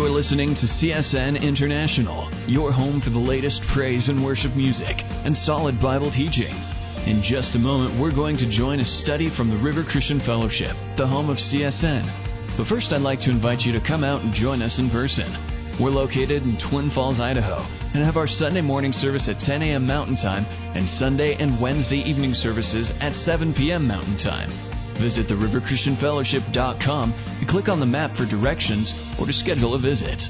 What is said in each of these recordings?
You're listening to CSN International, your home for the latest praise and worship music and solid Bible teaching. In just a moment, we're going to join a study from the River Christian Fellowship, the home of CSN. But first, I'd like to invite you to come out and join us in person. We're located in Twin Falls, Idaho, and have our Sunday morning service at 10 a.m. Mountain Time and Sunday and Wednesday evening services at 7 p.m. Mountain Time. Visit theriverchristianfellowship.com and click on the map for directions or to schedule a visit.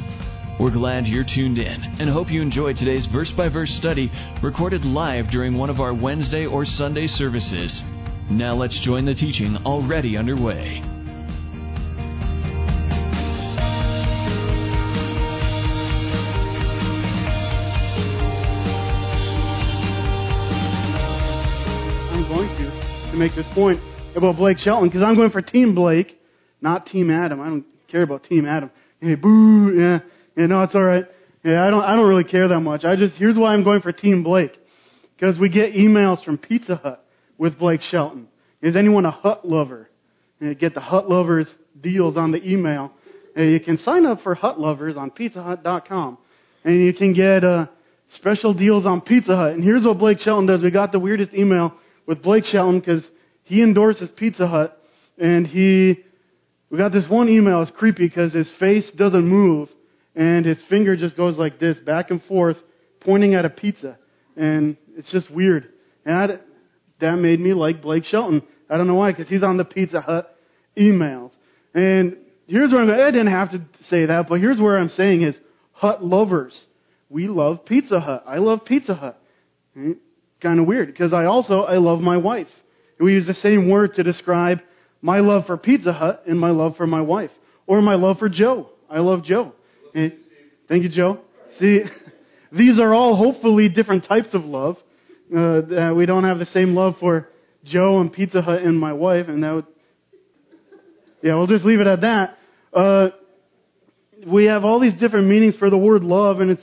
We're glad you're tuned in and hope you enjoyed today's verse by verse study recorded live during one of our Wednesday or Sunday services. Now let's join the teaching already underway. I'm going to to make this point about Blake Shelton because I'm going for Team Blake, not Team Adam. I don't care about Team Adam. Hey, boo, yeah, yeah, no, it's all right. Yeah, I don't, I don't really care that much. I just here's why I'm going for Team Blake because we get emails from Pizza Hut with Blake Shelton. Is anyone a Hut lover? And get the Hut lovers deals on the email. And you can sign up for Hut lovers on PizzaHut.com, and you can get uh, special deals on Pizza Hut. And here's what Blake Shelton does. We got the weirdest email with Blake Shelton because he endorses Pizza Hut, and he, we got this one email. It's creepy because his face doesn't move, and his finger just goes like this, back and forth, pointing at a pizza, and it's just weird. And I, that made me like Blake Shelton. I don't know why, because he's on the Pizza Hut emails. And here's where I'm. going. I didn't have to say that, but here's where I'm saying is Hut lovers. We love Pizza Hut. I love Pizza Hut. Hmm, kind of weird because I also I love my wife. We use the same word to describe my love for Pizza Hut and my love for my wife. Or my love for Joe. I love Joe. Thank you, Joe. See, these are all hopefully different types of love. Uh, we don't have the same love for Joe and Pizza Hut and my wife, and that would, yeah, we'll just leave it at that. Uh, we have all these different meanings for the word love, and it's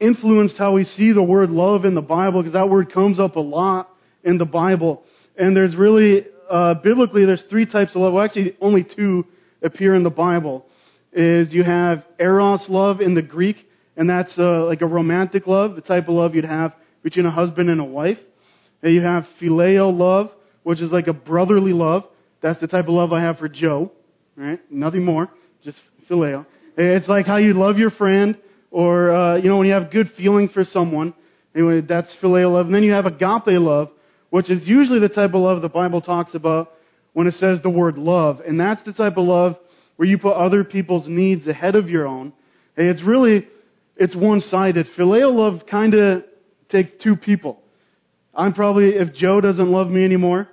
influenced how we see the word love in the Bible, because that word comes up a lot in the Bible. And there's really, uh, biblically, there's three types of love. Well, actually, only two appear in the Bible. Is you have eros love in the Greek, and that's uh, like a romantic love, the type of love you'd have between a husband and a wife. And you have phileo love, which is like a brotherly love. That's the type of love I have for Joe. Right? Nothing more, just phileo. It's like how you love your friend, or uh, you know when you have good feeling for someone. Anyway, that's phileo love. And then you have agape love, which is usually the type of love the Bible talks about when it says the word love. And that's the type of love where you put other people's needs ahead of your own. And it's really, it's one-sided. Phileo love kind of takes two people. I'm probably, if Joe doesn't love me anymore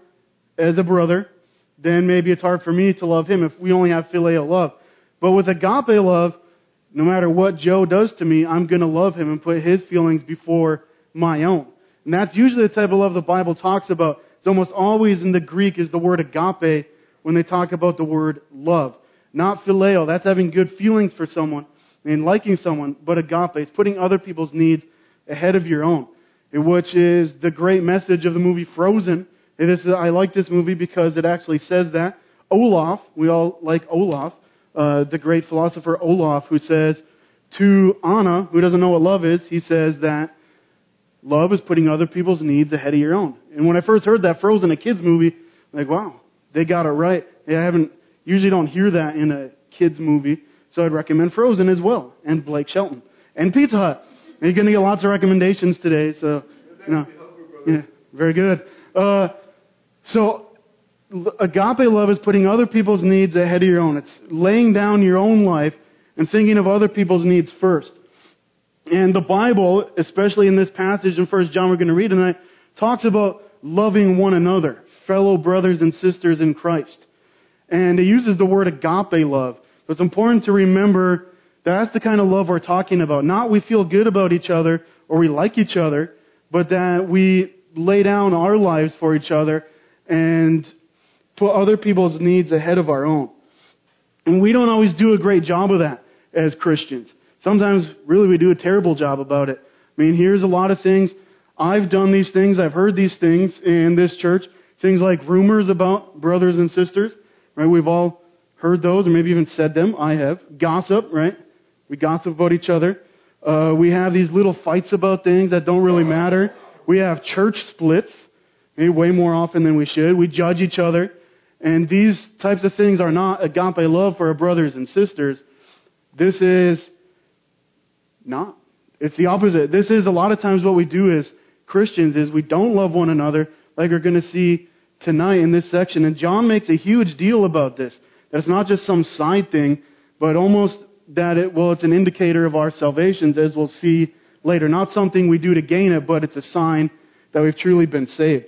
as a brother, then maybe it's hard for me to love him if we only have phileo love. But with agape love, no matter what Joe does to me, I'm going to love him and put his feelings before my own. And that's usually the type of love the Bible talks about. It's almost always in the Greek is the word agape when they talk about the word love. Not phileo. That's having good feelings for someone and liking someone, but agape. It's putting other people's needs ahead of your own. Which is the great message of the movie Frozen. This is, I like this movie because it actually says that. Olaf, we all like Olaf, uh, the great philosopher Olaf, who says to Anna, who doesn't know what love is, he says that Love is putting other people's needs ahead of your own. And when I first heard that Frozen, a kids movie, I'm like, wow, they got it right. I haven't, usually don't hear that in a kids movie. So I'd recommend Frozen as well. And Blake Shelton. And Pizza Hut. And you're going to get lots of recommendations today. So, you know, yeah, very good. Uh, so agape love is putting other people's needs ahead of your own. It's laying down your own life and thinking of other people's needs first. And the Bible, especially in this passage in 1 John we're going to read tonight, talks about loving one another, fellow brothers and sisters in Christ. And it uses the word agape love. So it's important to remember that's the kind of love we're talking about. Not we feel good about each other or we like each other, but that we lay down our lives for each other and put other people's needs ahead of our own. And we don't always do a great job of that as Christians. Sometimes, really, we do a terrible job about it. I mean, here's a lot of things. I've done these things. I've heard these things in this church. Things like rumors about brothers and sisters. Right? We've all heard those or maybe even said them. I have. Gossip, right? We gossip about each other. Uh, we have these little fights about things that don't really matter. We have church splits, maybe way more often than we should. We judge each other. And these types of things are not agape love for our brothers and sisters. This is not. It's the opposite. This is a lot of times what we do as Christians is we don't love one another like we're going to see tonight in this section. And John makes a huge deal about this. That it's not just some side thing, but almost that it, well, it's an indicator of our salvations, as we'll see later. Not something we do to gain it, but it's a sign that we've truly been saved.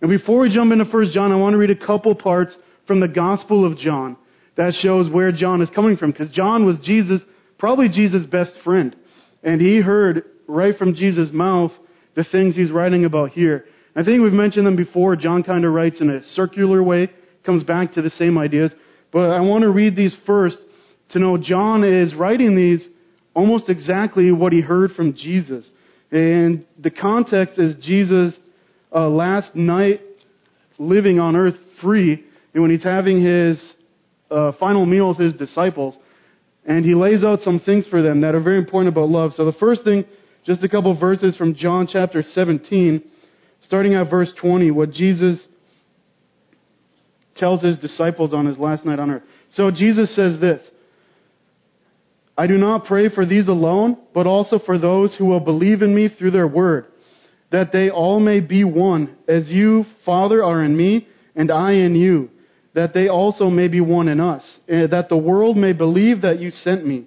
And before we jump into 1 John, I want to read a couple parts from the Gospel of John that shows where John is coming from. Because John was Jesus, probably Jesus' best friend. And he heard right from Jesus' mouth the things he's writing about here. I think we've mentioned them before. John kind of writes in a circular way, comes back to the same ideas. But I want to read these first to know John is writing these almost exactly what he heard from Jesus. And the context is Jesus' uh, last night living on earth free, and when he's having his uh, final meal with his disciples, and he lays out some things for them that are very important about love. So the first thing, just a couple verses from John chapter 17, starting at verse 20, what Jesus tells his disciples on his last night on earth. So Jesus says this. I do not pray for these alone, but also for those who will believe in me through their word, that they all may be one, as you, Father, are in me, and I in you, that they also may be one in us, Eh, that the world may believe that you sent me.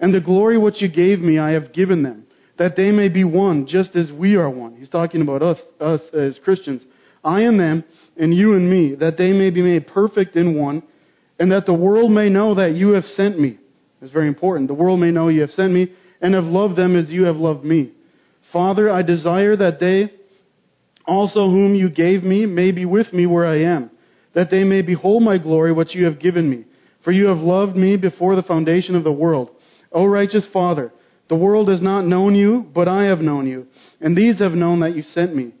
And the glory which you gave me I have given them, that they may be one, just as we are one. He's talking about us, us as Christians. I and them, and you and me, that they may be made perfect in one, and that the world may know that you have sent me it's very important. The world may know you have sent me and have loved them as you have loved me. Father, I desire that they also whom you gave me may be with me where I am, that they may behold my glory which you have given me. For you have loved me before the foundation of the world. O righteous Father, the world has not known you, but I have known you, and these have known that you sent me.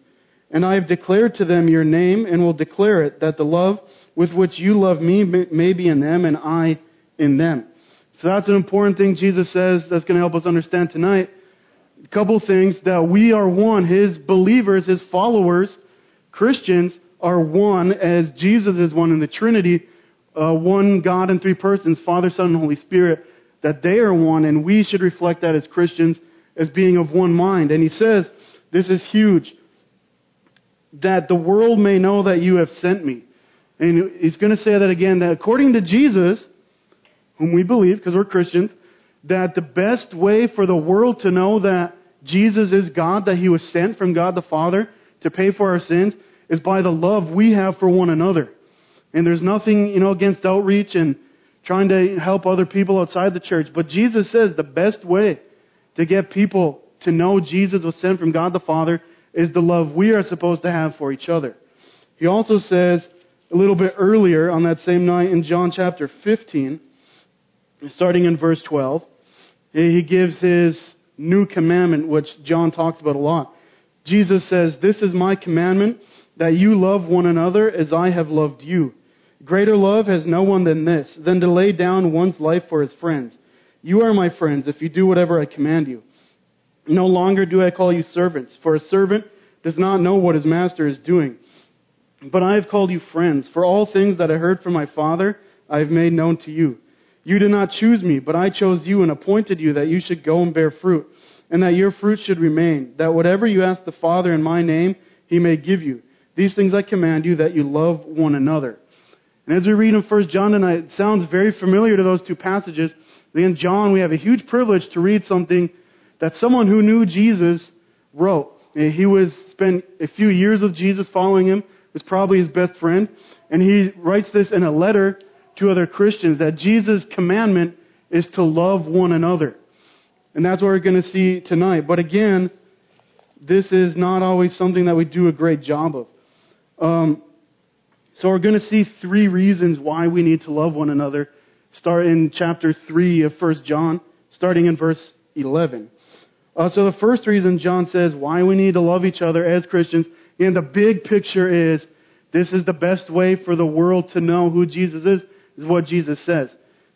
And I have declared to them your name, and will declare it, that the love with which you love me may be in them, and I in them. So that's an important thing Jesus says that's going to help us understand tonight. A couple things that we are one. His believers, his followers, Christians are one as Jesus is one in the Trinity, uh, one God in three persons, Father, Son, and Holy Spirit, that they are one, and we should reflect that as Christians as being of one mind. And he says, this is huge, that the world may know that you have sent me. And he's going to say that again, that according to Jesus, whom we believe, because we're Christians, that the best way for the world to know that Jesus is God, that He was sent from God the Father to pay for our sins, is by the love we have for one another. And there's nothing, you know, against outreach and trying to help other people outside the church. But Jesus says the best way to get people to know Jesus was sent from God the Father is the love we are supposed to have for each other. He also says a little bit earlier on that same night in John chapter 15, starting in verse 12, he gives his new commandment, which John talks about a lot. Jesus says, This is my commandment, that you love one another as I have loved you. Greater love has no one than this, than to lay down one's life for his friends. You are my friends if you do whatever I command you. No longer do I call you servants, for a servant does not know what his master is doing. But I have called you friends, for all things that I heard from my Father I have made known to you. You did not choose me, but I chose you and appointed you that you should go and bear fruit, and that your fruit should remain, that whatever you ask the Father in my name, he may give you. These things I command you, that you love one another. And as we read in 1 John tonight, it sounds very familiar to those two passages. In John, we have a huge privilege to read something that someone who knew Jesus wrote. He was spent a few years with Jesus following him, was probably his best friend, and he writes this in a letter to other Christians that Jesus' commandment is to love one another. And that's what we're going to see tonight. But again, this is not always something that we do a great job of. Um, so we're going to see three reasons why we need to love one another. Start in chapter 3 of 1 John, starting in verse 11. Uh, so the first reason John says why we need to love each other as Christians, and the big picture is this is the best way for the world to know who Jesus is is what Jesus says.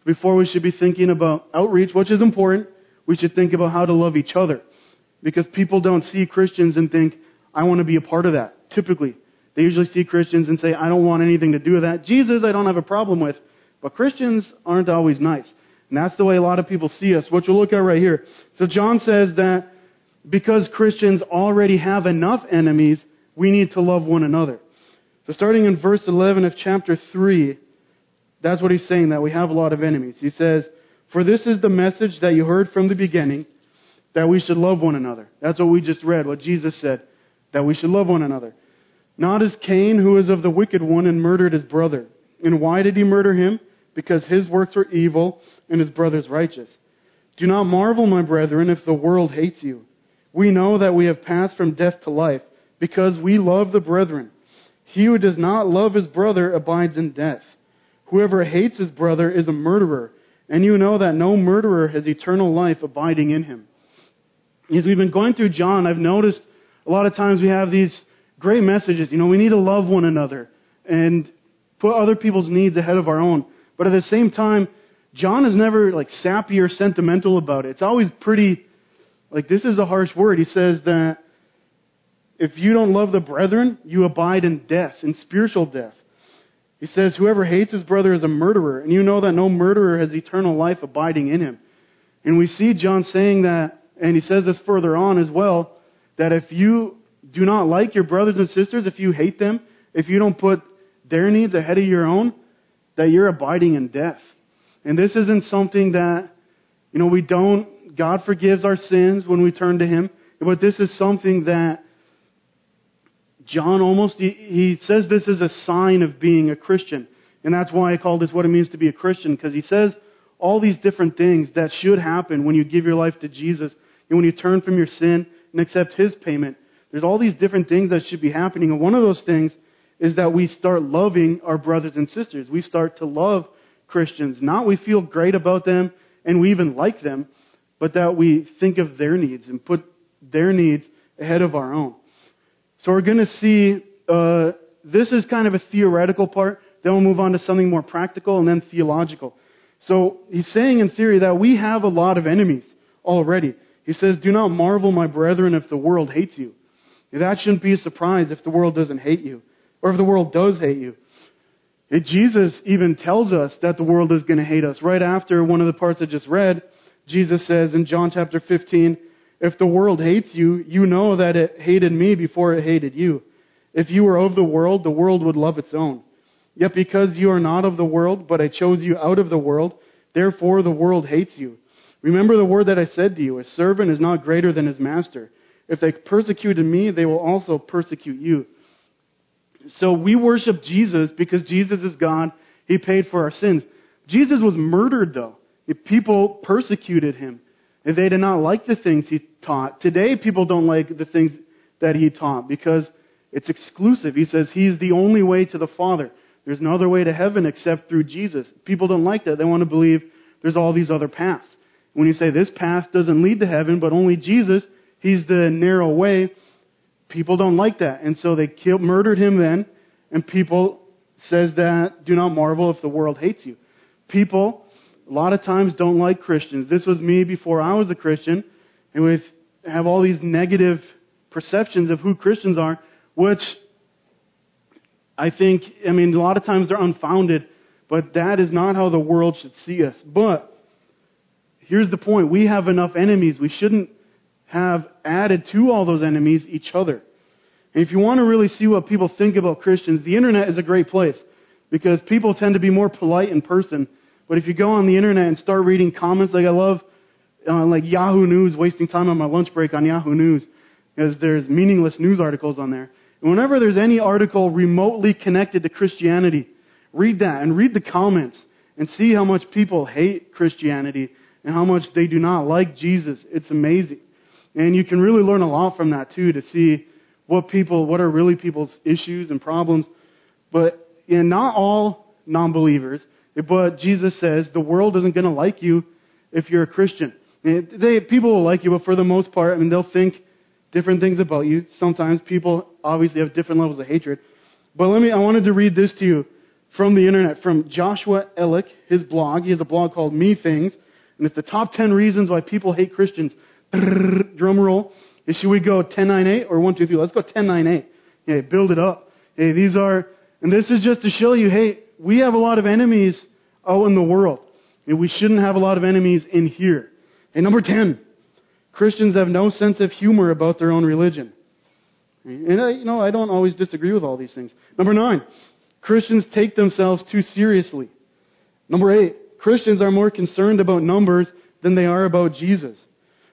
Before we should be thinking about outreach, which is important, we should think about how to love each other. Because people don't see Christians and think, I want to be a part of that. Typically. They usually see Christians and say, I don't want anything to do with that. Jesus, I don't have a problem with. But Christians aren't always nice. And that's the way a lot of people see us, which we'll look at right here. So John says that because Christians already have enough enemies, we need to love one another. So starting in verse 11 of chapter 3, that's what he's saying, that we have a lot of enemies. He says, For this is the message that you heard from the beginning, that we should love one another. That's what we just read, what Jesus said, that we should love one another. Not as Cain, who is of the wicked one and murdered his brother. And why did he murder him? Because his works were evil and his brother's righteous. Do not marvel, my brethren, if the world hates you. We know that we have passed from death to life, because we love the brethren. He who does not love his brother abides in death. Whoever hates his brother is a murderer, and you know that no murderer has eternal life abiding in him. As we've been going through John, I've noticed a lot of times we have these great messages. You know, we need to love one another and put other people's needs ahead of our own. But at the same time, John is never like sappy or sentimental about it. It's always pretty, like this is a harsh word. He says that if you don't love the brethren, you abide in death, in spiritual death. He says, Whoever hates his brother is a murderer, and you know that no murderer has eternal life abiding in him. And we see John saying that, and he says this further on as well, that if you do not like your brothers and sisters, if you hate them, if you don't put their needs ahead of your own, that you're abiding in death. And this isn't something that, you know, we don't, God forgives our sins when we turn to Him, but this is something that John almost, he, says this is a sign of being a Christian. And that's why I call this what it means to be a Christian, because he says all these different things that should happen when you give your life to Jesus and when you turn from your sin and accept his payment. There's all these different things that should be happening. And one of those things is that we start loving our brothers and sisters. We start to love Christians. Not we feel great about them and we even like them, but that we think of their needs and put their needs ahead of our own. So we're going to see, uh, this is kind of a theoretical part. Then we'll move on to something more practical and then theological. So he's saying in theory that we have a lot of enemies already. He says, Do not marvel, my brethren, if the world hates you. That shouldn't be a surprise if the world doesn't hate you, or if the world does hate you. Jesus even tells us that the world is going to hate us. Right after one of the parts I just read, Jesus says in John chapter 15, if the world hates you, you know that it hated me before it hated you. If you were of the world, the world would love its own. Yet because you are not of the world, but I chose you out of the world, therefore the world hates you. Remember the word that I said to you, a servant is not greater than his master. If they persecuted me, they will also persecute you. So we worship Jesus because Jesus is God. He paid for our sins. Jesus was murdered though. People persecuted him. They did not like the things he taught. Today, people don't like the things that he taught because it's exclusive. He says he's the only way to the Father. There's no other way to heaven except through Jesus. People don't like that. They want to believe there's all these other paths. When you say this path doesn't lead to heaven, but only Jesus, he's the narrow way, people don't like that. And so they killed, murdered him then, and people says that do not marvel if the world hates you. People a lot of times don't like Christians. This was me before I was a Christian, and we have all these negative perceptions of who Christians are, which I think, I mean, a lot of times they're unfounded, but that is not how the world should see us. But here's the point we have enough enemies. We shouldn't have added to all those enemies each other. And if you want to really see what people think about Christians, the internet is a great place because people tend to be more polite in person but if you go on the internet and start reading comments, like I love, uh, like Yahoo News, wasting time on my lunch break on Yahoo News, because there's meaningless news articles on there. And whenever there's any article remotely connected to Christianity, read that and read the comments and see how much people hate Christianity and how much they do not like Jesus. It's amazing. And you can really learn a lot from that too to see what people, what are really people's issues and problems. But know, not all non-believers but Jesus says the world isn't going to like you if you're a Christian. They, people will like you, but for the most part, I mean, they'll think different things about you. Sometimes people obviously have different levels of hatred. But let me, I wanted to read this to you from the internet from Joshua Ellick, his blog. He has a blog called Me Things, and it's the top 10 reasons why people hate Christians. Drum roll. Should we go 10, 9, 8 or 1, 2, 3? Let's go 10, 9, 8. Hey, build it up. Hey, these are, and this is just to show you, hey, we have a lot of enemies out in the world. And we shouldn't have a lot of enemies in here. And number 10, Christians have no sense of humor about their own religion. And I, you know, I don't always disagree with all these things. Number 9, Christians take themselves too seriously. Number 8, Christians are more concerned about numbers than they are about Jesus.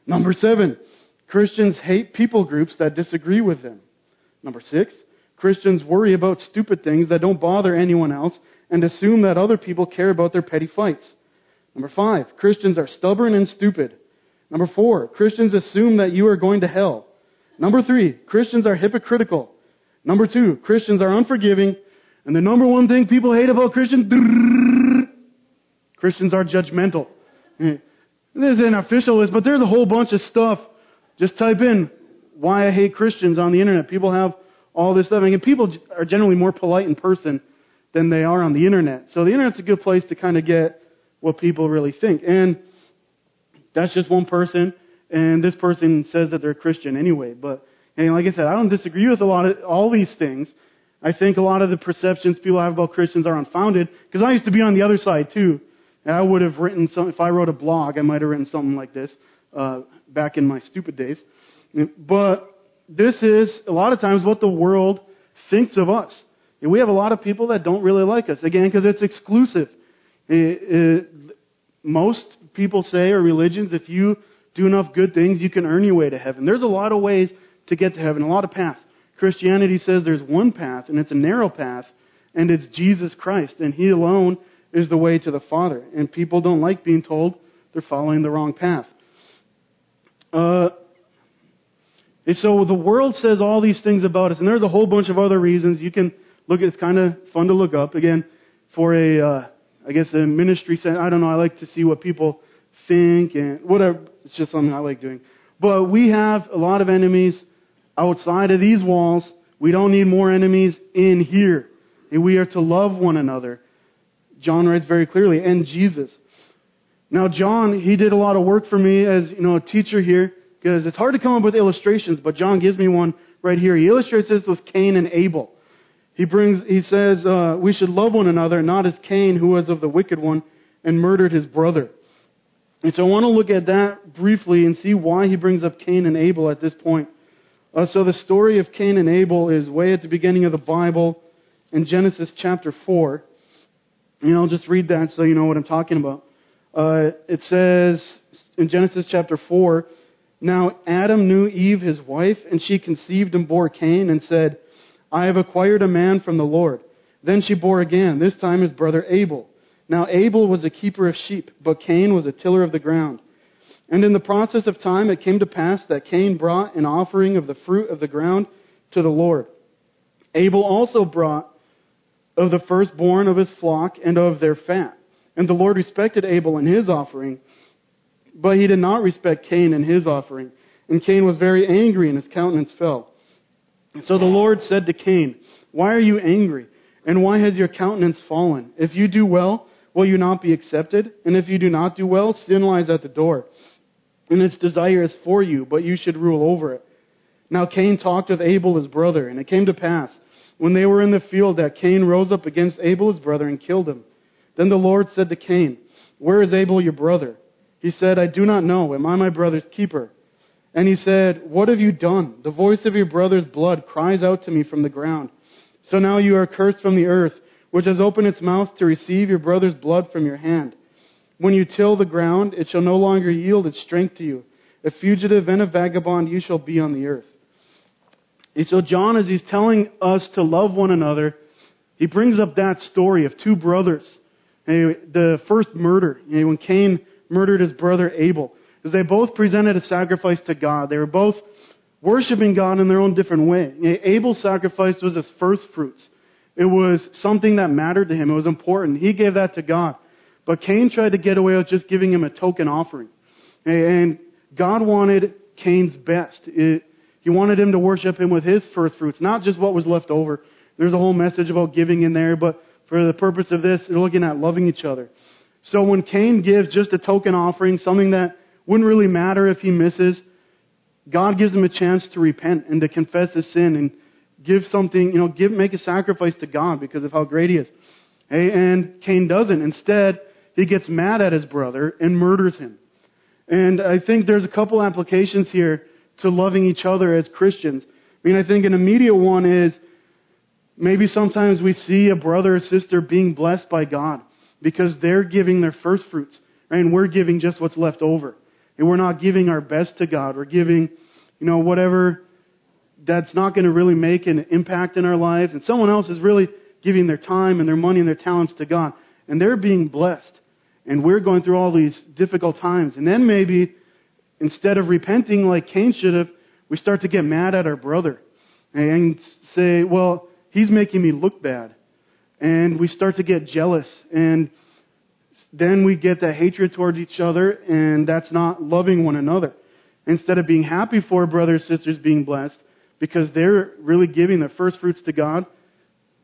Number 7, Christians hate people groups that disagree with them. Number 6, Christians worry about stupid things that don't bother anyone else and assume that other people care about their petty fights. Number five, Christians are stubborn and stupid. Number four, Christians assume that you are going to hell. Number three, Christians are hypocritical. Number two, Christians are unforgiving. And the number one thing people hate about Christians, Christians are judgmental. This is an official list, but there's a whole bunch of stuff. Just type in why I hate Christians on the internet. People have all this stuff. And people are generally more polite in person than they are on the internet. So the internet's a good place to kind of get what people really think. And that's just one person, and this person says that they're Christian anyway. But and like I said, I don't disagree with a lot of all these things. I think a lot of the perceptions people have about Christians are unfounded because I used to be on the other side too. And I would have written some, if I wrote a blog, I might have written something like this uh, back in my stupid days. But this is a lot of times what the world thinks of us. And we have a lot of people that don't really like us again because it's exclusive. It, it, most people say, or religions, if you do enough good things, you can earn your way to heaven. There's a lot of ways to get to heaven, a lot of paths. Christianity says there's one path, and it's a narrow path, and it's Jesus Christ, and He alone is the way to the Father. And people don't like being told they're following the wrong path. Uh, and so the world says all these things about us, and there's a whole bunch of other reasons. You can look at it's kind of fun to look up. Again, for a uh, I guess a ministry sense. I don't know. I like to see what people think and whatever. It's just something I like doing. But we have a lot of enemies outside of these walls. We don't need more enemies in here. And we are to love one another. John writes very clearly, and Jesus. Now, John, he did a lot of work for me as, you know, a teacher here, because it's hard to come up with illustrations, but John gives me one right here. He illustrates this with Cain and Abel. He brings, he says, uh, we should love one another, not as Cain, who was of the wicked one and murdered his brother. And so I want to look at that briefly and see why he brings up Cain and Abel at this point. Uh, so the story of Cain and Abel is way at the beginning of the Bible in Genesis chapter 4. I'll just read that so you know what I'm talking about. Uh, it says in Genesis chapter 4, Now Adam knew Eve, his wife, and she conceived and bore Cain and said, I have acquired a man from the Lord. Then she bore again, this time his brother Abel. Now Abel was a keeper of sheep, but Cain was a tiller of the ground. And in the process of time it came to pass that Cain brought an offering of the fruit of the ground to the Lord. Abel also brought of the firstborn of his flock and of their fat. And the Lord respected Abel and his offering, but he did not respect Cain and his offering. And Cain was very angry, and his countenance fell. And so the Lord said to Cain, Why are you angry? And why has your countenance fallen? If you do well, will you not be accepted? And if you do not do well, sin lies at the door. And its desire is for you, but you should rule over it. Now Cain talked with Abel his brother, and it came to pass, when they were in the field, that Cain rose up against Abel his brother and killed him. Then the Lord said to Cain, Where is Abel your brother? He said, I do not know. Am I my brother's keeper? And he said, What have you done? The voice of your brother's blood cries out to me from the ground. So now you are cursed from the earth, which has opened its mouth to receive your brother's blood from your hand. When you till the ground, it shall no longer yield its strength to you. A fugitive and a vagabond you shall be on the earth. And so John, as he's telling us to love one another, he brings up that story of two brothers. The first murder, when Cain murdered his brother Abel is they both presented a sacrifice to God. They were both worshiping God in their own different way. Abel's sacrifice was his first fruits. It was something that mattered to him. It was important. He gave that to God. But Cain tried to get away with just giving him a token offering. And God wanted Cain's best. It, he wanted him to worship him with his first fruits, not just what was left over. There's a whole message about giving in there, but for the purpose of this, we're looking at loving each other. So when Cain gives just a token offering, something that wouldn't really matter if he misses, God gives him a chance to repent and to confess his sin and give something, you know, give, make a sacrifice to God because of how great he is. And Cain doesn't. Instead, he gets mad at his brother and murders him. And I think there's a couple applications here to loving each other as Christians. I mean, I think an immediate one is maybe sometimes we see a brother or sister being blessed by God because they're giving their first fruits, right? and we're giving just what's left over. And we're not giving our best to God. We're giving, you know, whatever that's not going to really make an impact in our lives. And someone else is really giving their time and their money and their talents to God. And they're being blessed. And we're going through all these difficult times. And then maybe, instead of repenting like Cain should have, we start to get mad at our brother and say, well, he's making me look bad. And we start to get jealous. And then we get that hatred towards each other, and that's not loving one another. Instead of being happy for brothers and sisters being blessed, because they're really giving their first fruits to God,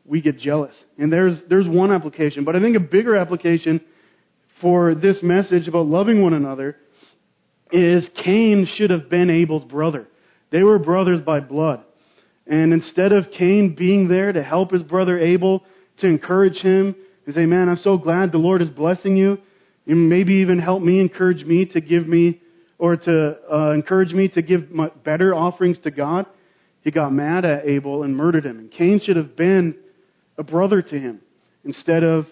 we get jealous. And there's, there's one application. But I think a bigger application for this message about loving one another is Cain should have been Abel's brother. They were brothers by blood. And instead of Cain being there to help his brother Abel, to encourage him, and say, man, I'm so glad the Lord is blessing you, and maybe even help me, encourage me to give me, or to uh, encourage me to give better offerings to God, he got mad at Abel and murdered him. And Cain should have been a brother to him instead of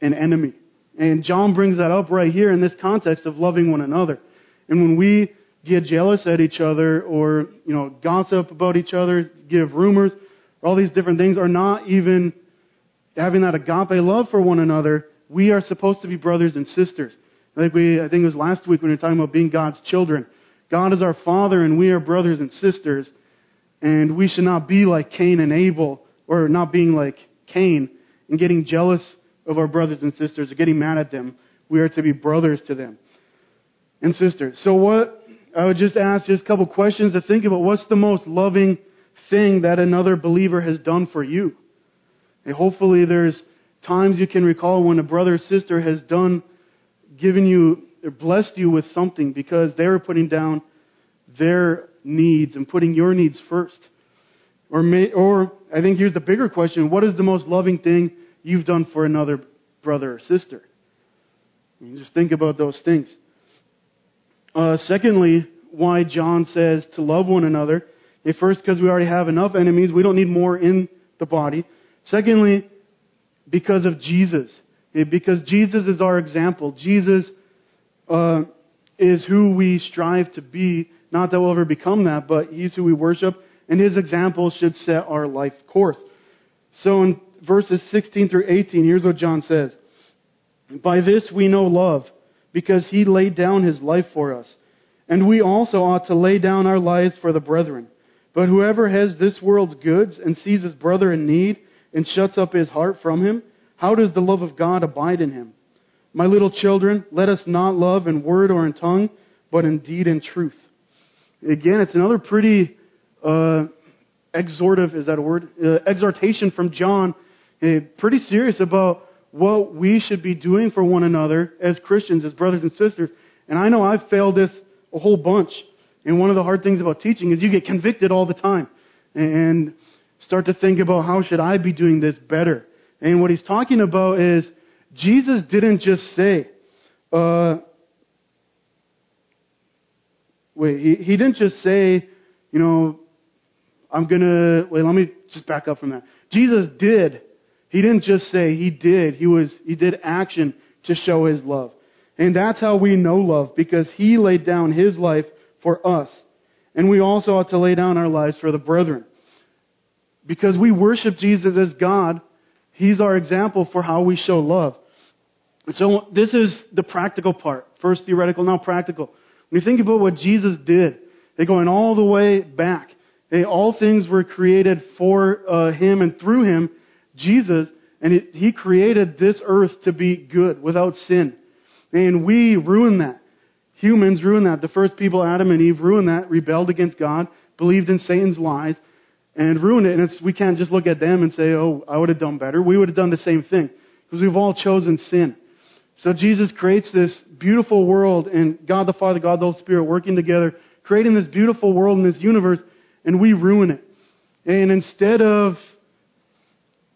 an enemy. And John brings that up right here in this context of loving one another. And when we get jealous at each other or, you know, gossip about each other, give rumors, all these different things are not even having that agape love for one another. We are supposed to be brothers and sisters. Like we, I think it was last week when we were talking about being God's children. God is our Father and we are brothers and sisters. And we should not be like Cain and Abel, or not being like Cain and getting jealous of our brothers and sisters or getting mad at them. We are to be brothers to them and sisters. So what I would just ask just a couple questions to think about. What's the most loving thing that another believer has done for you? And hopefully there's times you can recall when a brother or sister has done, given you, or blessed you with something because they were putting down their needs and putting your needs first. Or, may, or I think here's the bigger question: What is the most loving thing you've done for another brother or sister? Just think about those things. Uh, secondly, why John says to love one another. first, because we already have enough enemies, we don't need more in the body. Secondly, because of Jesus. because Jesus is our example. Jesus uh, is who we strive to be. Not that we'll ever become that, but He's who we worship, and His example should set our life course. So in verses 16 through 18, here's what John says. By this we know love, because He laid down His life for us. And we also ought to lay down our lives for the brethren. But whoever has this world's goods and sees his brother in need and shuts up his heart from him, how does the love of God abide in him? My little children, let us not love in word or in tongue, but in deed and truth. Again, it's another pretty uh, exhortive, is that a word? Uh, exhortation from John, uh, pretty serious about what we should be doing for one another as Christians, as brothers and sisters. And I know I've failed this a whole bunch. And one of the hard things about teaching is you get convicted all the time and start to think about how should I be doing this better. And what he's talking about is Jesus didn't just say, uh, wait, he, he didn't just say, you know, I'm gonna, wait, let me just back up from that. Jesus did. He didn't just say, he did. He was, he did action to show his love. And that's how we know love, because he laid down his life for us. And we also ought to lay down our lives for the brethren. Because we worship Jesus as God, he's our example for how we show love. So this is the practical part. First theoretical, now practical. When you think about what Jesus did, they're going all the way back. They, all things were created for uh, him and through him, Jesus, and it, he created this earth to be good, without sin. And we ruin that. Humans ruin that. The first people, Adam and Eve, ruined that, rebelled against God, believed in Satan's lies. and ruin it. And we can't just look at them and say, oh, I would have done better. We would have done the same thing because we've all chosen sin. So Jesus creates this beautiful world and God the Father, God the Holy Spirit working together, creating this beautiful world in this universe, and we ruin it. And instead of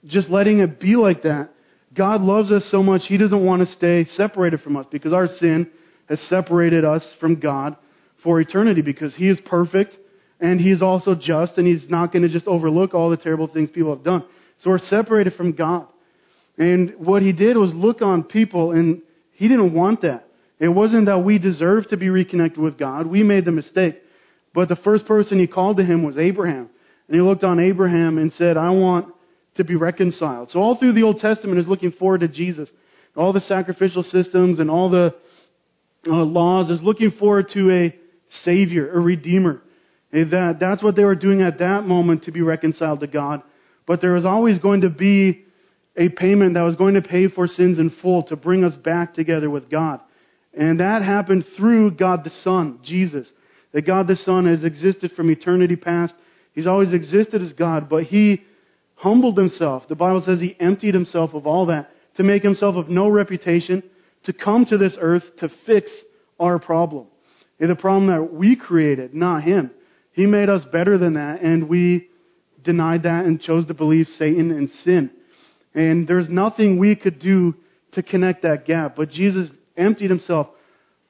just letting it be like that, God loves us so much, He doesn't want to stay separated from us because our sin has separated us from God for eternity because He is perfect and He is also just and He's not going to just overlook all the terrible things people have done. So we're separated from God. And what He did was look on people and He didn't want that. It wasn't that we deserved to be reconnected with God. We made the mistake. But the first person He called to Him was Abraham. And He looked on Abraham and said, I want to be reconciled. So all through the Old Testament is looking forward to Jesus. All the sacrificial systems and all the uh, laws is looking forward to a Savior, a Redeemer. That, that's what they were doing at that moment to be reconciled to God. But there was always going to be a payment that was going to pay for sins in full to bring us back together with God. And that happened through God the Son, Jesus. That God the Son has existed from eternity past. He's always existed as God, but He humbled Himself. The Bible says He emptied Himself of all that to make Himself of no reputation, to come to this earth to fix our problem. And the problem that we created, not Him. He made us better than that, and we denied that and chose to believe Satan and sin. And there's nothing we could do to connect that gap. But Jesus emptied himself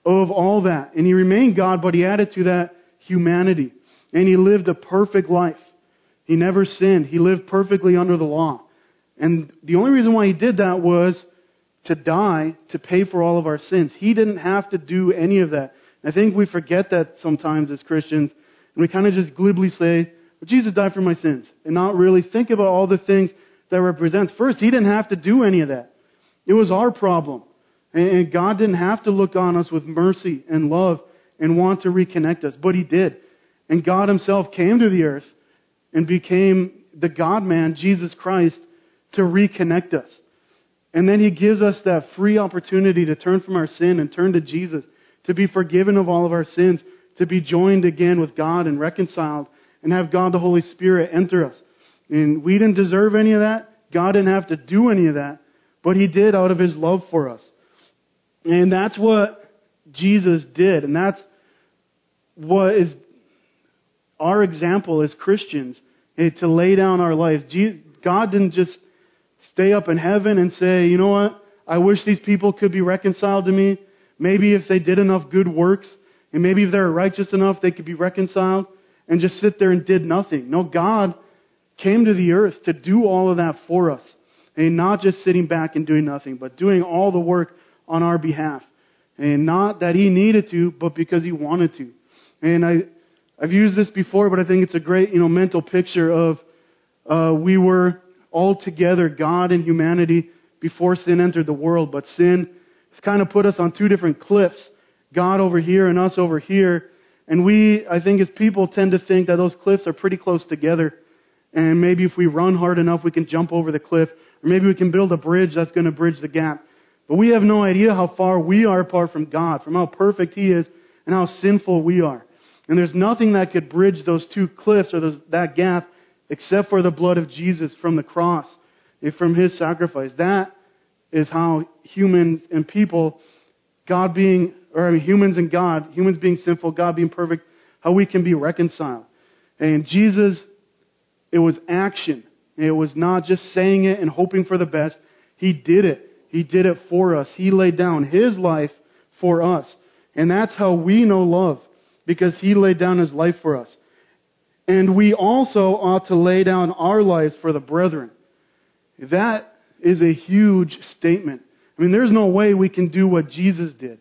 of all that. And he remained God, but he added to that humanity. And he lived a perfect life. He never sinned. He lived perfectly under the law. And the only reason why he did that was to die to pay for all of our sins. He didn't have to do any of that. I think we forget that sometimes as Christians. And we kind of just glibly say, well, Jesus died for my sins. And not really think about all the things that represents. First, he didn't have to do any of that. It was our problem. And God didn't have to look on us with mercy and love and want to reconnect us, but he did. And God himself came to the earth and became the God man, Jesus Christ, to reconnect us. And then he gives us that free opportunity to turn from our sin and turn to Jesus, to be forgiven of all of our sins, to be joined again with God and reconciled, and have God the Holy Spirit enter us. And we didn't deserve any of that. God didn't have to do any of that. But He did out of His love for us. And that's what Jesus did. And that's what is our example as Christians eh, to lay down our lives. God didn't just stay up in heaven and say, you know what? I wish these people could be reconciled to me. Maybe if they did enough good works, and maybe if they were righteous enough, they could be reconciled and just sit there and did nothing. No, God came to the earth to do all of that for us. And not just sitting back and doing nothing, but doing all the work on our behalf. And not that he needed to, but because he wanted to. And I, I've used this before, but I think it's a great, you know, mental picture of uh, we were all together, God and humanity, before sin entered the world. But sin has kind of put us on two different cliffs. God over here and us over here. And we, I think as people, tend to think that those cliffs are pretty close together. And maybe if we run hard enough, we can jump over the cliff. Or maybe we can build a bridge that's going to bridge the gap. But we have no idea how far we are apart from God, from how perfect He is, and how sinful we are. And there's nothing that could bridge those two cliffs or those, that gap except for the blood of Jesus from the cross, from His sacrifice. That is how humans and people, God being, or I mean humans and God, humans being sinful, God being perfect, how we can be reconciled. And Jesus it was action. It was not just saying it and hoping for the best. He did it. He did it for us. He laid down His life for us. And that's how we know love, because He laid down His life for us. And we also ought to lay down our lives for the brethren. That is a huge statement. I mean, there's no way we can do what Jesus did.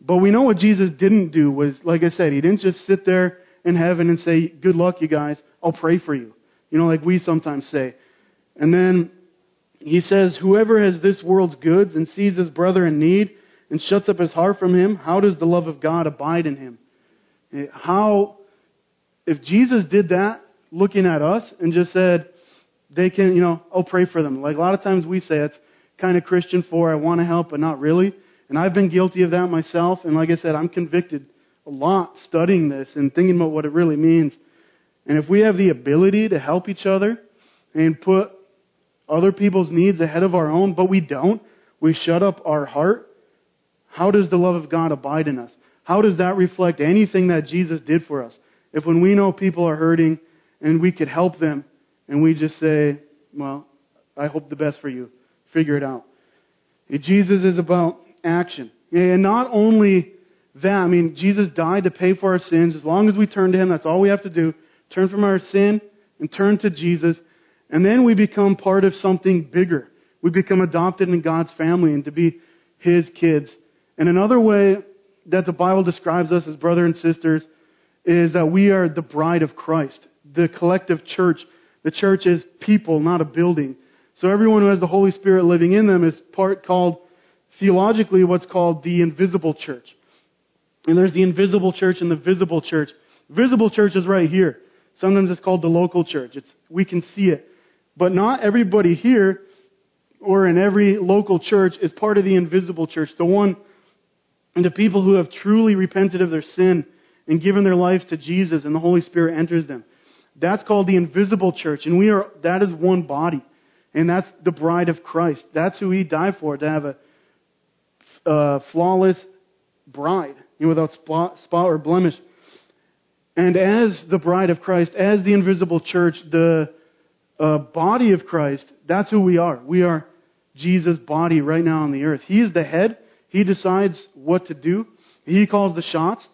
But we know what Jesus didn't do was, like I said, He didn't just sit there in heaven and say, good luck, you guys. I'll pray for you. You know, like we sometimes say. And then he says, Whoever has this world's goods and sees his brother in need and shuts up his heart from him, how does the love of God abide in him? How, if Jesus did that, looking at us and just said, they can, you know, I'll pray for them. Like a lot of times we say it's kind of Christian for I want to help, but not really. And I've been guilty of that myself. And like I said, I'm convicted a lot studying this and thinking about what it really means. And if we have the ability to help each other and put other people's needs ahead of our own, but we don't, we shut up our heart, how does the love of God abide in us? How does that reflect anything that Jesus did for us? If when we know people are hurting and we could help them and we just say, well, I hope the best for you. Figure it out. Jesus is about action. And not only that, I mean, Jesus died to pay for our sins. As long as we turn to Him, that's all we have to do. Turn from our sin and turn to Jesus. And then we become part of something bigger. We become adopted in God's family and to be His kids. And another way that the Bible describes us as brother and sisters is that we are the bride of Christ. The collective church. The church is people, not a building. So everyone who has the Holy Spirit living in them is part called, theologically, what's called the invisible church. And there's the invisible church and the visible church. Visible church is right here. Sometimes it's called the local church. It's, we can see it. But not everybody here or in every local church is part of the invisible church. The one, and the people who have truly repented of their sin and given their lives to Jesus and the Holy Spirit enters them. That's called the invisible church. And we are, that is one body. And that's the bride of Christ. That's who He died for, to have a flawless bride, you know, without spot, spot or blemish. And as the bride of Christ, as the invisible church, the uh, body of Christ, that's who we are. We are Jesus' body right now on the earth. He is the head. He decides what to do. He calls the shots.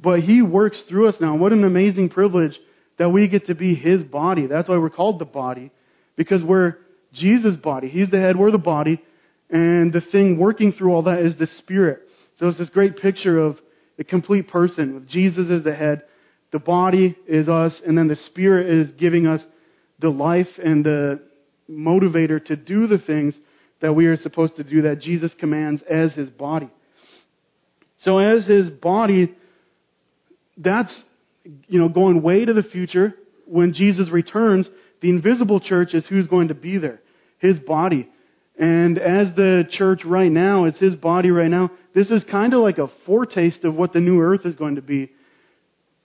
But He works through us now. What an amazing privilege that we get to be His body. That's why we're called the body. Because we're Jesus' body. He's the head, we're the body. And the thing working through all that is the Spirit. So it's this great picture of a complete person with Jesus as the head. The body is us, and then the Spirit is giving us the life and the motivator to do the things that we are supposed to do that Jesus commands as his body. So as his body, that's, you know, going way to the future. When Jesus returns, the invisible church is who's going to be there his body. And as the church right now, it's his body right now, this is kind of like a foretaste of what the new earth is going to be.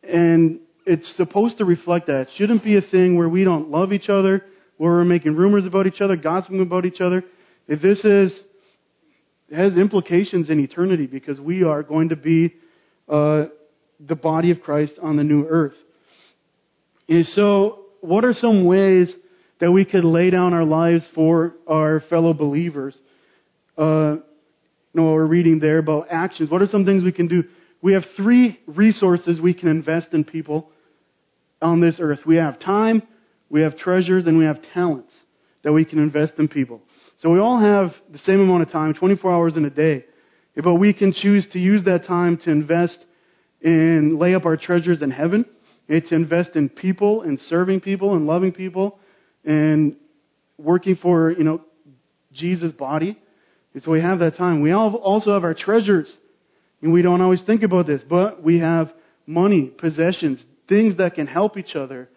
And it's supposed to reflect that. It shouldn't be a thing where we don't love each other, where we're making rumors about each other, gossiping about each other. If this is has implications in eternity because we are going to be uh, the body of Christ on the new earth. And so, what are some ways that we could lay down our lives for our fellow believers. Uh, you know, we're reading there about actions. What are some things we can do? We have three resources we can invest in people on this earth. We have time, we have treasures, and we have talents that we can invest in people. So we all have the same amount of time, 24 hours in a day. But we can choose to use that time to invest in, lay up our treasures in heaven, eh, to invest in people and serving people and loving people and working for, you know, Jesus' body. And so we have that time. We also have our treasures. And we don't always think about this, but we have money, possessions, things that can help each other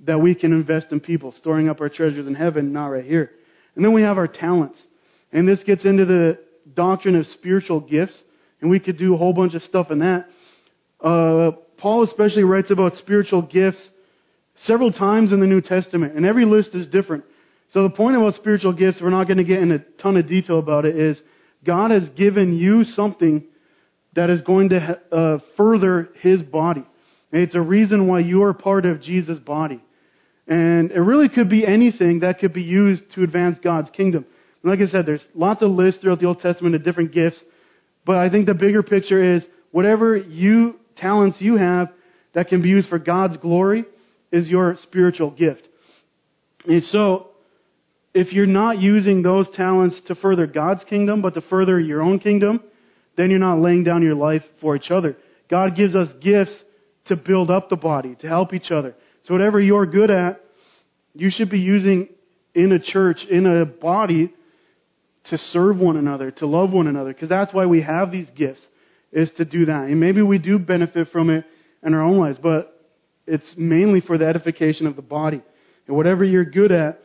that we can invest in people, storing up our treasures in heaven, not right here. And then we have our talents. And this gets into the doctrine of spiritual gifts. And we could do a whole bunch of stuff in that. Uh, Paul especially writes about spiritual gifts several times in the New Testament, and every list is different. So the point about spiritual gifts, we're not going to get in a ton of detail about it, is God has given you something that is going to uh, further His body. And it's a reason why you are part of Jesus' body. And it really could be anything that could be used to advance God's kingdom. And like I said, there's lots of lists throughout the Old Testament of different gifts. But I think the bigger picture is whatever you talents you have that can be used for God's glory is your spiritual gift. And so, if you're not using those talents to further God's kingdom, but to further your own kingdom, then you're not laying down your life for each other. God gives us gifts to build up the body, to help each other. So whatever you're good at, you should be using in a church, in a body, to serve one another, to love one another, because that's why we have these gifts, is to do that. And maybe we do benefit from it in our own lives, but it's mainly for the edification of the body. And whatever you're good at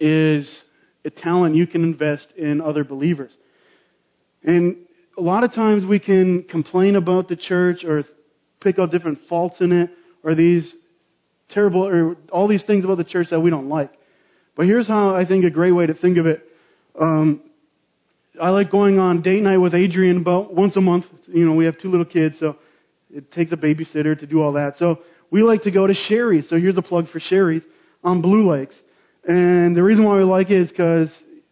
is a talent you can invest in other believers. And a lot of times we can complain about the church or pick out different faults in it or these terrible, or all these things about the church that we don't like. But here's how I think a great way to think of it. Um, I like going on date night with Adrian about once a month. You know, we have two little kids, so it takes a babysitter to do all that. So we like to go to Shari's. So here's a plug for Shari's on Blue Lakes. And the reason why we like it is because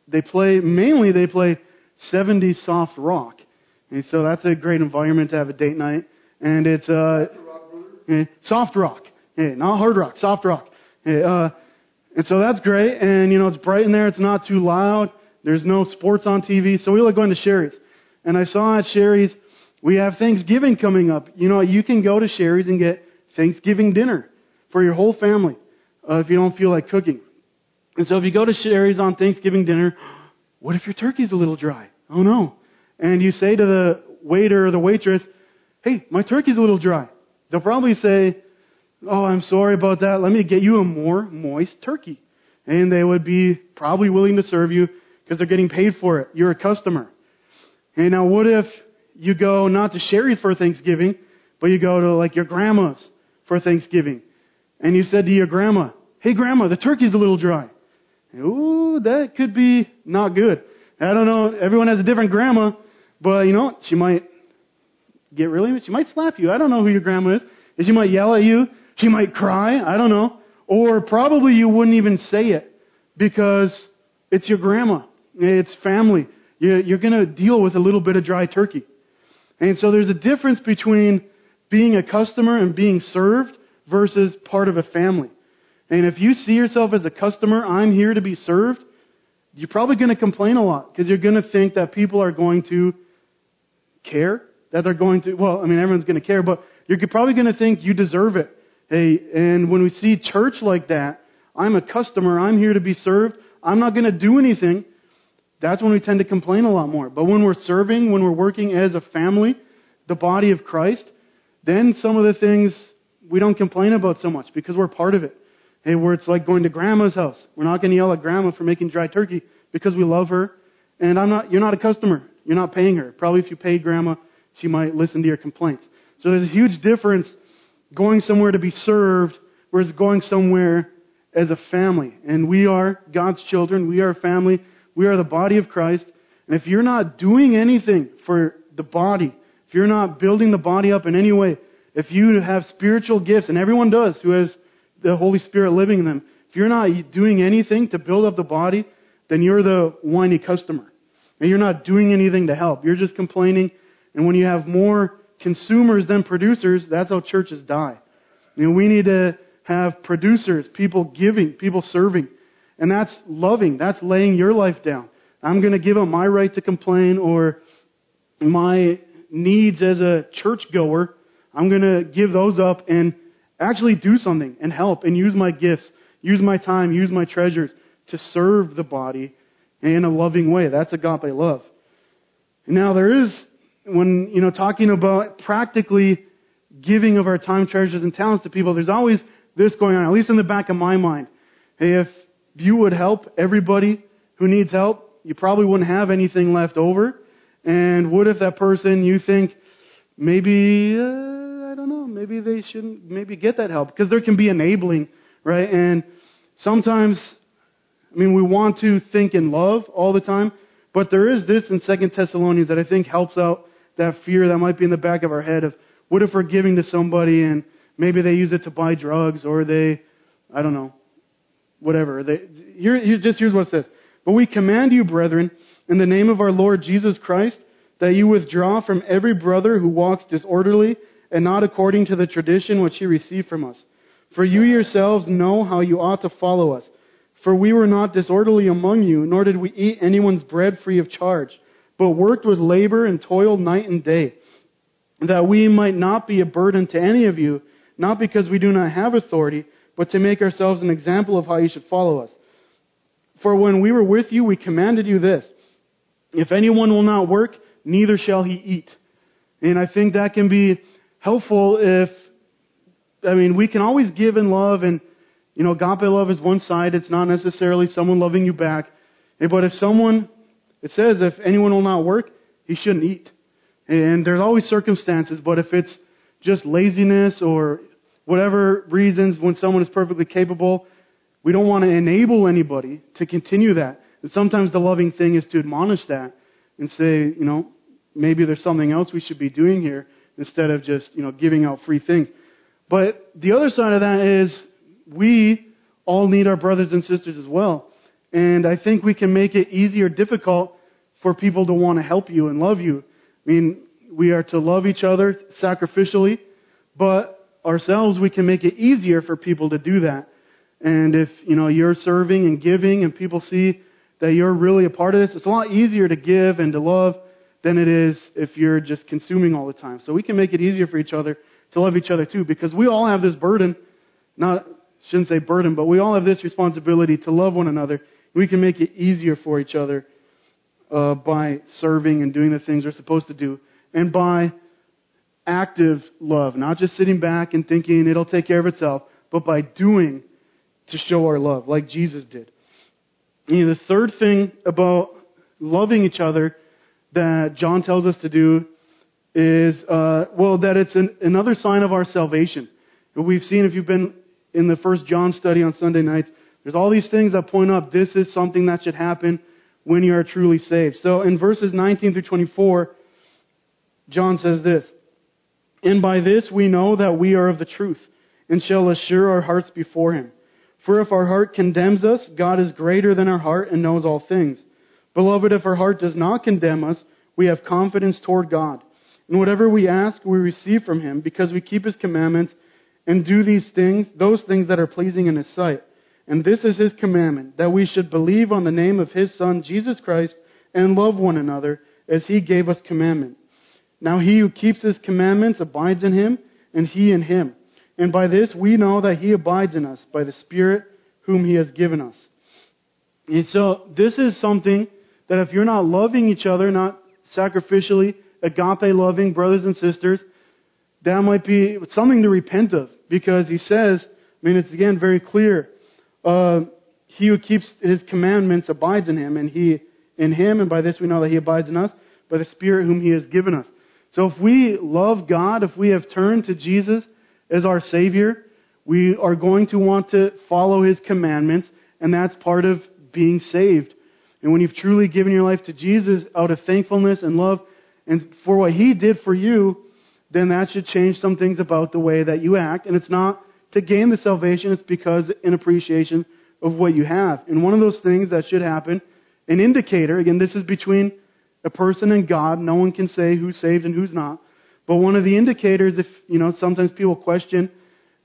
they play, mainly they play 70s soft rock. And so that's a great environment to have a date night. And it's, uh, soft rock. Eh, not hard rock, soft rock. Eh, uh, and so that's great. And, you know, it's bright in there. It's not too loud. There's no sports on TV. So we like going to Shari's. And I saw at Shari's, we have Thanksgiving coming up. You know, you can go to Shari's and get Thanksgiving dinner for your whole family uh, if you don't feel like cooking. And so if you go to Shari's on Thanksgiving dinner, what if your turkey's a little dry? Oh no. And you say to the waiter or the waitress, hey, my turkey's a little dry. They'll probably say, oh, I'm sorry about that. Let me get you a more moist turkey. And they would be probably willing to serve you because they're getting paid for it. You're a customer. And now what if you go not to Shari's for Thanksgiving, but you go to like your grandma's for Thanksgiving. And you said to your grandma, hey grandma, the turkey's a little dry. Ooh, that could be not good. I don't know, everyone has a different grandma, but you know, she might get really, she might slap you. I don't know who your grandma is. And she might yell at you. She might cry. I don't know. Or probably you wouldn't even say it because it's your grandma. It's family. You're going to deal with a little bit of dry turkey. And so there's a difference between being a customer and being served versus part of a family. And if you see yourself as a customer, I'm here to be served, you're probably going to complain a lot because you're going to think that people are going to care, that they're going to, well, I mean, everyone's going to care, but you're probably going to think you deserve it. Hey, and when we see church like that, I'm a customer, I'm here to be served, I'm not going to do anything. That's when we tend to complain a lot more. But when we're serving, when we're working as a family, the body of Christ, then some of the things we don't complain about so much because we're part of it. Hey, where it's like going to grandma's house. We're not going to yell at grandma for making dry turkey because we love her. And I'm not, you're not a customer. You're not paying her. Probably if you paid grandma, she might listen to your complaints. So there's a huge difference going somewhere to be served versus going somewhere as a family. And we are God's children. We are a family. We are the body of Christ. And if you're not doing anything for the body, if you're not building the body up in any way, if you have spiritual gifts, and everyone does who has the Holy Spirit living in them, if you're not doing anything to build up the body, then you're the whiny customer. And you're not doing anything to help. You're just complaining. And when you have more consumers than producers, that's how churches die. You know, we need to have producers, people giving, people serving. And that's loving. That's laying your life down. I'm going to give up my right to complain or my needs as a churchgoer I'm going to give those up and actually do something and help and use my gifts, use my time, use my treasures to serve the body in a loving way. That's agape love. Now there is, when, you know, talking about practically giving of our time, treasures, and talents to people, there's always this going on, at least in the back of my mind. Hey, if you would help everybody who needs help, you probably wouldn't have anything left over. And what if that person you think maybe, uh, I don't know, maybe they shouldn't maybe get that help because there can be enabling, right? And sometimes, I mean, we want to think in love all the time, but there is this in Second Thessalonians that I think helps out that fear that might be in the back of our head of what if we're giving to somebody and maybe they use it to buy drugs or they, I don't know, whatever. They, here, here, just here's what it says. But we command you, brethren, in the name of our Lord Jesus Christ, that you withdraw from every brother who walks disorderly and not according to the tradition which he received from us. For you yourselves know how you ought to follow us. For we were not disorderly among you, nor did we eat anyone's bread free of charge, but worked with labor and toiled night and day, that we might not be a burden to any of you, not because we do not have authority, but to make ourselves an example of how you should follow us. For when we were with you, we commanded you this, if anyone will not work, neither shall he eat. And I think that can be helpful if, I mean, we can always give in love and, you know, agape love is one side. It's not necessarily someone loving you back. But if someone, it says if anyone will not work, he shouldn't eat. And there's always circumstances, but if it's just laziness or whatever reasons, when someone is perfectly capable, we don't want to enable anybody to continue that. And sometimes the loving thing is to admonish that and say, you know, maybe there's something else we should be doing here instead of just, you know, giving out free things. But the other side of that is we all need our brothers and sisters as well. And I think we can make it easy or difficult for people to want to help you and love you. I mean, we are to love each other sacrificially, but ourselves we can make it easier for people to do that. And if, you know, you're serving and giving and people see that you're really a part of this, it's a lot easier to give and to love than it is if you're just consuming all the time. So we can make it easier for each other to love each other too, because we all have this burden, not, shouldn't say burden, but we all have this responsibility to love one another. We can make it easier for each other uh, by serving and doing the things we're supposed to do, and by active love, not just sitting back and thinking it'll take care of itself, but by doing to show our love, like Jesus did. And the third thing about loving each other that John tells us to do is, uh, well, that it's an, another sign of our salvation. We've seen, if you've been in the first John study on Sunday nights, there's all these things that point up this is something that should happen when you are truly saved. So in verses 19 through 24, John says this, And by this we know that we are of the truth, and shall assure our hearts before him. For if our heart condemns us, God is greater than our heart and knows all things. Beloved, if our heart does not condemn us, we have confidence toward God. And whatever we ask, we receive from him, because we keep his commandments and do these things, those things that are pleasing in his sight. And this is his commandment, that we should believe on the name of his Son, Jesus Christ, and love one another as he gave us commandment. Now he who keeps his commandments abides in him, and he in him. And by this we know that he abides in us, by the Spirit whom he has given us. And so this is something that if you're not loving each other, not sacrificially, agape loving brothers and sisters, that might be something to repent of. Because he says, I mean, it's again very clear, uh, he who keeps his commandments abides in him, and he in him, and by this we know that he abides in us, by the Spirit whom he has given us. So if we love God, if we have turned to Jesus as our Savior, we are going to want to follow his commandments, and that's part of being saved. And when you've truly given your life to Jesus out of thankfulness and love, and for what he did for you, then that should change some things about the way that you act. And it's not to gain the salvation, it's because in appreciation of what you have. And one of those things that should happen, an indicator, again, this is between a person and God. No one can say who's saved and who's not. But one of the indicators, if, you know, sometimes people question,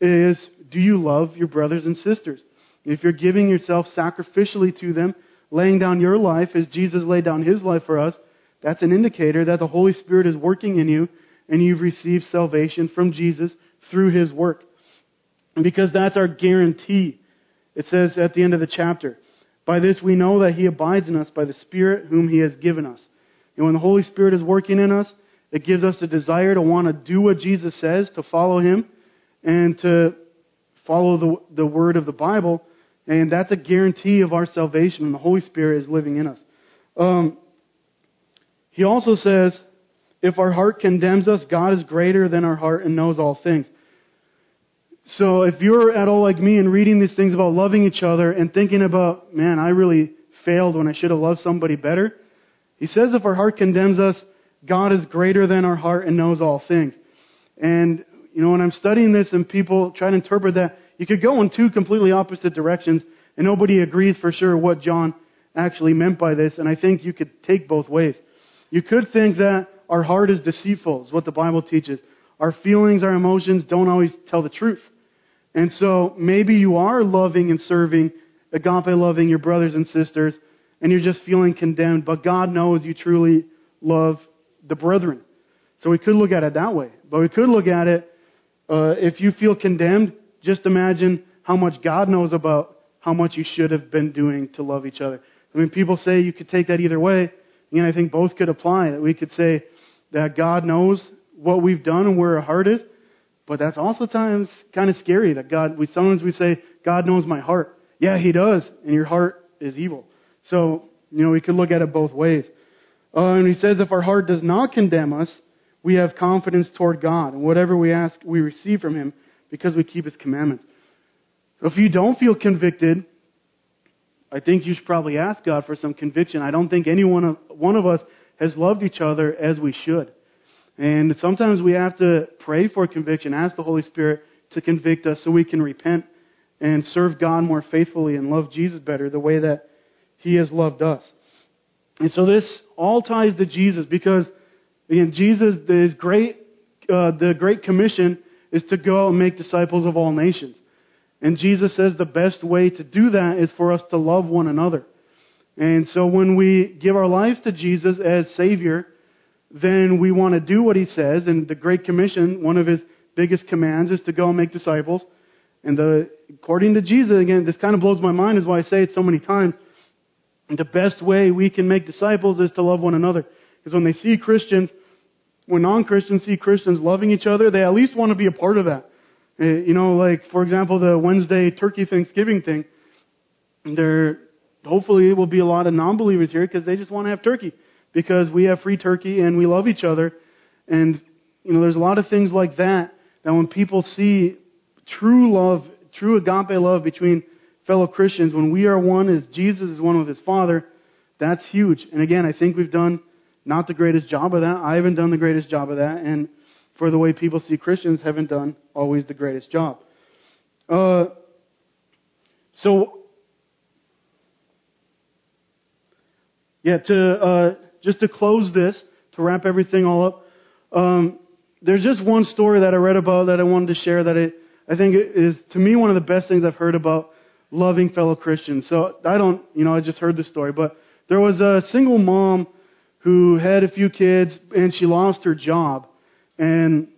is do you love your brothers and sisters? If you're giving yourself sacrificially to them, laying down your life as Jesus laid down his life for us, that's an indicator that the Holy Spirit is working in you and you've received salvation from Jesus through his work. And because that's our guarantee. It says at the end of the chapter, by this we know that he abides in us by the Spirit whom he has given us. And when the Holy Spirit is working in us, it gives us a desire to want to do what Jesus says, to follow him, and to follow the, the word of the Bible. And that's a guarantee of our salvation when the Holy Spirit is living in us. Um, he also says, if our heart condemns us, God is greater than our heart and knows all things. So if you're at all like me and reading these things about loving each other and thinking about, man, I really failed when I should have loved somebody better, he says if our heart condemns us, God is greater than our heart and knows all things. And, you know, when I'm studying this and people try to interpret that, you could go in two completely opposite directions and nobody agrees for sure what John actually meant by this. And I think you could take both ways. You could think that our heart is deceitful, is what the Bible teaches. Our feelings, our emotions don't always tell the truth. And so maybe you are loving and serving, agape loving your brothers and sisters, and you're just feeling condemned, but God knows you truly love the brethren. So we could look at it that way. But we could look at it, uh, if you feel condemned, just imagine how much God knows about how much you should have been doing to love each other. I mean, people say you could take that either way. And I think both could apply. That we could say that God knows what we've done and where our heart is, but that's also times kind of scary. That God, we sometimes we say God knows my heart. Yeah, He does, and your heart is evil. So you know we could look at it both ways. Uh, and He says if our heart does not condemn us, we have confidence toward God, and whatever we ask, we receive from Him because we keep His commandments. So if you don't feel convicted, I think you should probably ask God for some conviction. I don't think any one of, one of us has loved each other as we should. And sometimes we have to pray for conviction, ask the Holy Spirit to convict us so we can repent and serve God more faithfully and love Jesus better the way that He has loved us. And so this all ties to Jesus because, again, Jesus, is great, uh, the Great Commission is to go and make disciples of all nations. And Jesus says the best way to do that is for us to love one another. And so when we give our life to Jesus as Savior, then we want to do what He says. And the Great Commission, one of His biggest commands is to go and make disciples. And the, according to Jesus, again, this kind of blows my mind is why I say it so many times. The best way we can make disciples is to love one another. Because when they see Christians, when non-Christians see Christians loving each other, they at least want to be a part of that. Uh, you know, like, for example, the Wednesday turkey Thanksgiving thing, there, hopefully will be a lot of non-believers here because they just want to have turkey. Because we have free turkey and we love each other. And, you know, there's a lot of things like that, that when people see true love, true agape love between fellow Christians, when we are one as Jesus is one with his Father, that's huge. And again, I think we've done not the greatest job of that. I haven't done the greatest job of that. And for the way people see Christians, haven't done always the greatest job. Uh, so, yeah, to uh, just to close this, to wrap everything all up, um, there's just one story that I read about that I wanted to share that it, I think is, to me, one of the best things I've heard about loving fellow Christians. So I don't, you know, I just heard the story, but there was a single mom who had a few kids and she lost her job and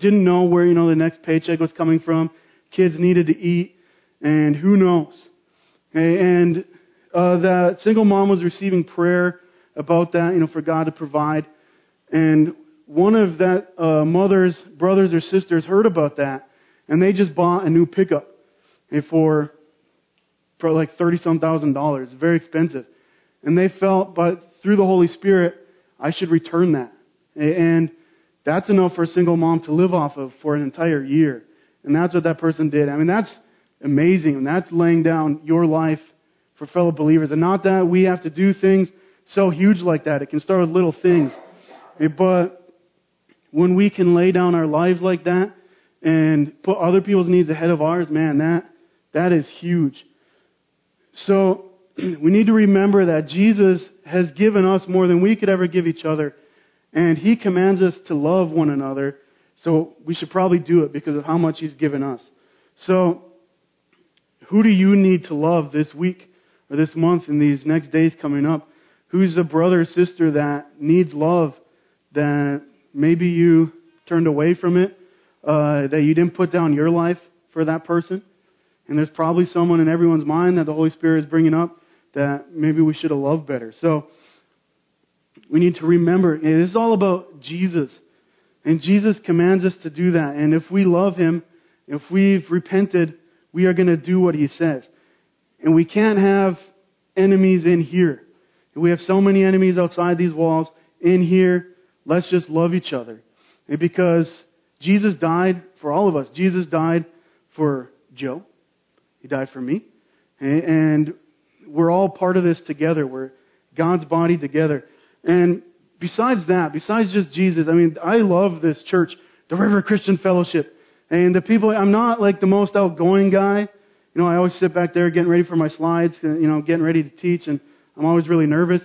didn't know where, you know, the next paycheck was coming from. Kids needed to eat and who knows. Okay, and uh, that single mom was receiving prayer about that, you know, for God to provide. And one of that uh, mother's brothers or sisters heard about that, and they just bought a new pickup for for like thirty some thousand dollars, very expensive. And they felt, but through the Holy Spirit, I should return that. And that's enough for a single mom to live off of for an entire year. And that's what that person did. I mean, that's amazing. And that's laying down your life for fellow believers. And not that we have to do things so huge like that. It can start with little things. But when we can lay down our lives like that and put other people's needs ahead of ours, man, that that is huge. So, we need to remember that Jesus has given us more than we could ever give each other. And He commands us to love one another. So we should probably do it because of how much He's given us. So, who do you need to love this week or this month and these next days coming up? Who's a brother or sister that needs love that maybe you turned away from it, uh, that you didn't put down your life for that person? And there's probably someone in everyone's mind that the Holy Spirit is bringing up that maybe we should have loved better. So we need to remember it is all about Jesus. And Jesus commands us to do that. And if we love Him, if we've repented, we are going to do what He says. And we can't have enemies in here. We have so many enemies outside these walls. In here, let's just love each other. And because Jesus died for all of us. Jesus died for Joe. He died for me. And we're all part of this together. We're God's body together. And besides that, besides just Jesus, I mean, I love this church, the River Christian Fellowship. And the people, I'm not like the most outgoing guy. You know, I always sit back there getting ready for my slides, you know, getting ready to teach, and I'm always really nervous.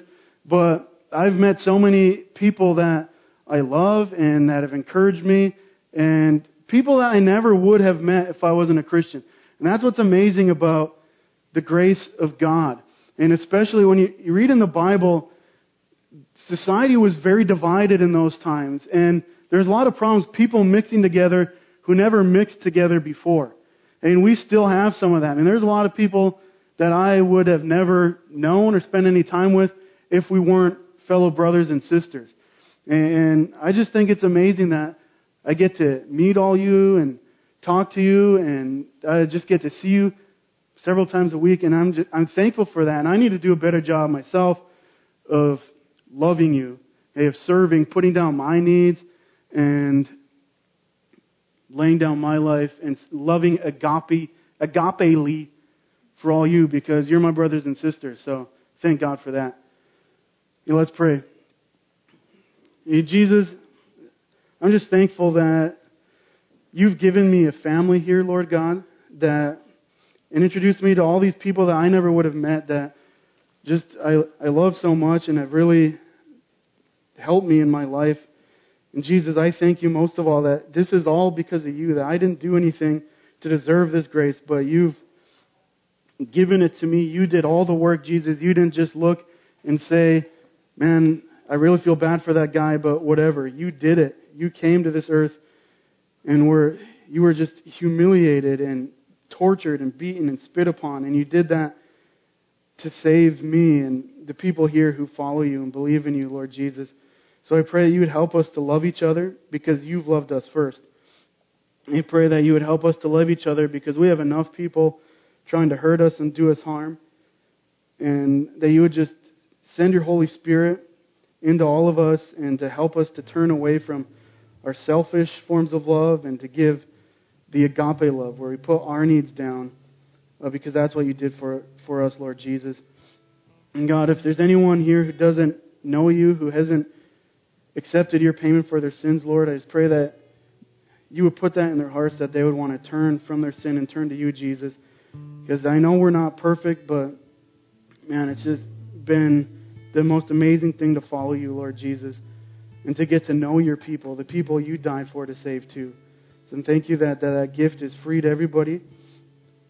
But I've met so many people that I love and that have encouraged me, and people that I never would have met if I wasn't a Christian. And that's what's amazing about the grace of God. And especially when you, you read in the Bible, society was very divided in those times. And there's a lot of problems, people mixing together who never mixed together before. And we still have some of that. And there's a lot of people that I would have never known or spent any time with if we weren't fellow brothers and sisters. And I just think it's amazing that I get to meet all you and talk to you and I just get to see you several times a week and I'm just, I'm thankful for that and I need to do a better job myself of loving you, eh, of serving, putting down my needs and laying down my life and loving agape, agapely for all you because you're my brothers and sisters. So thank God for that. Let's pray. Jesus, I'm just thankful that you've given me a family here, Lord God, that and introduced me to all these people that I never would have met that just I I love so much and have really helped me in my life. And Jesus, I thank you most of all that this is all because of you, that I didn't do anything to deserve this grace, but you've given it to me. You did all the work, Jesus. You didn't just look and say, man, I really feel bad for that guy, but whatever. You did it. You came to this earth and were, you were just humiliated and tortured and beaten and spit upon. And you did that to save me and the people here who follow you and believe in you, Lord Jesus. So I pray that you would help us to love each other because you've loved us first. I pray that you would help us to love each other because we have enough people trying to hurt us and do us harm. And that you would just send your Holy Spirit into all of us and to help us to turn away from our selfish forms of love and to give the agape love where we put our needs down uh, because that's what you did for, for us, Lord Jesus. And God, if there's anyone here who doesn't know you, who hasn't accepted your payment for their sins, Lord, I just pray that you would put that in their hearts that they would want to turn from their sin and turn to you, Jesus. Because I know we're not perfect, but man, it's just been the most amazing thing to follow you, Lord Jesus, and to get to know your people, the people you died for to save too. So thank you that, that that gift is free to everybody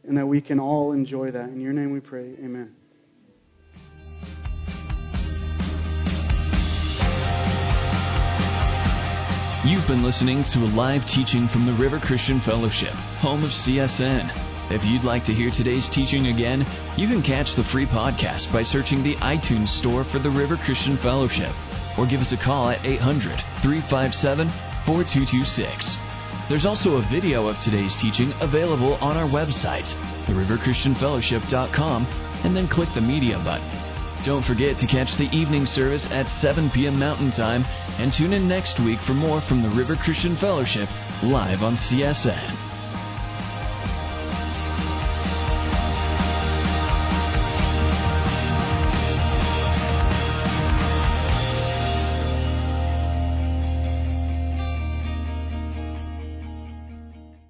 and that we can all enjoy that. In your name we pray. Amen. You've been listening to a live teaching from the River Christian Fellowship, home of CSN. If you'd like to hear today's teaching again, you can catch the free podcast by searching the iTunes store for the River Christian Fellowship or give us a call at 800 357 4226. There's also a video of today's teaching available on our website, theriverchristianfellowship.com, and then click the media button. Don't forget to catch the evening service at 7 p.m. Mountain Time and tune in next week for more from the River Christian Fellowship live on CSN.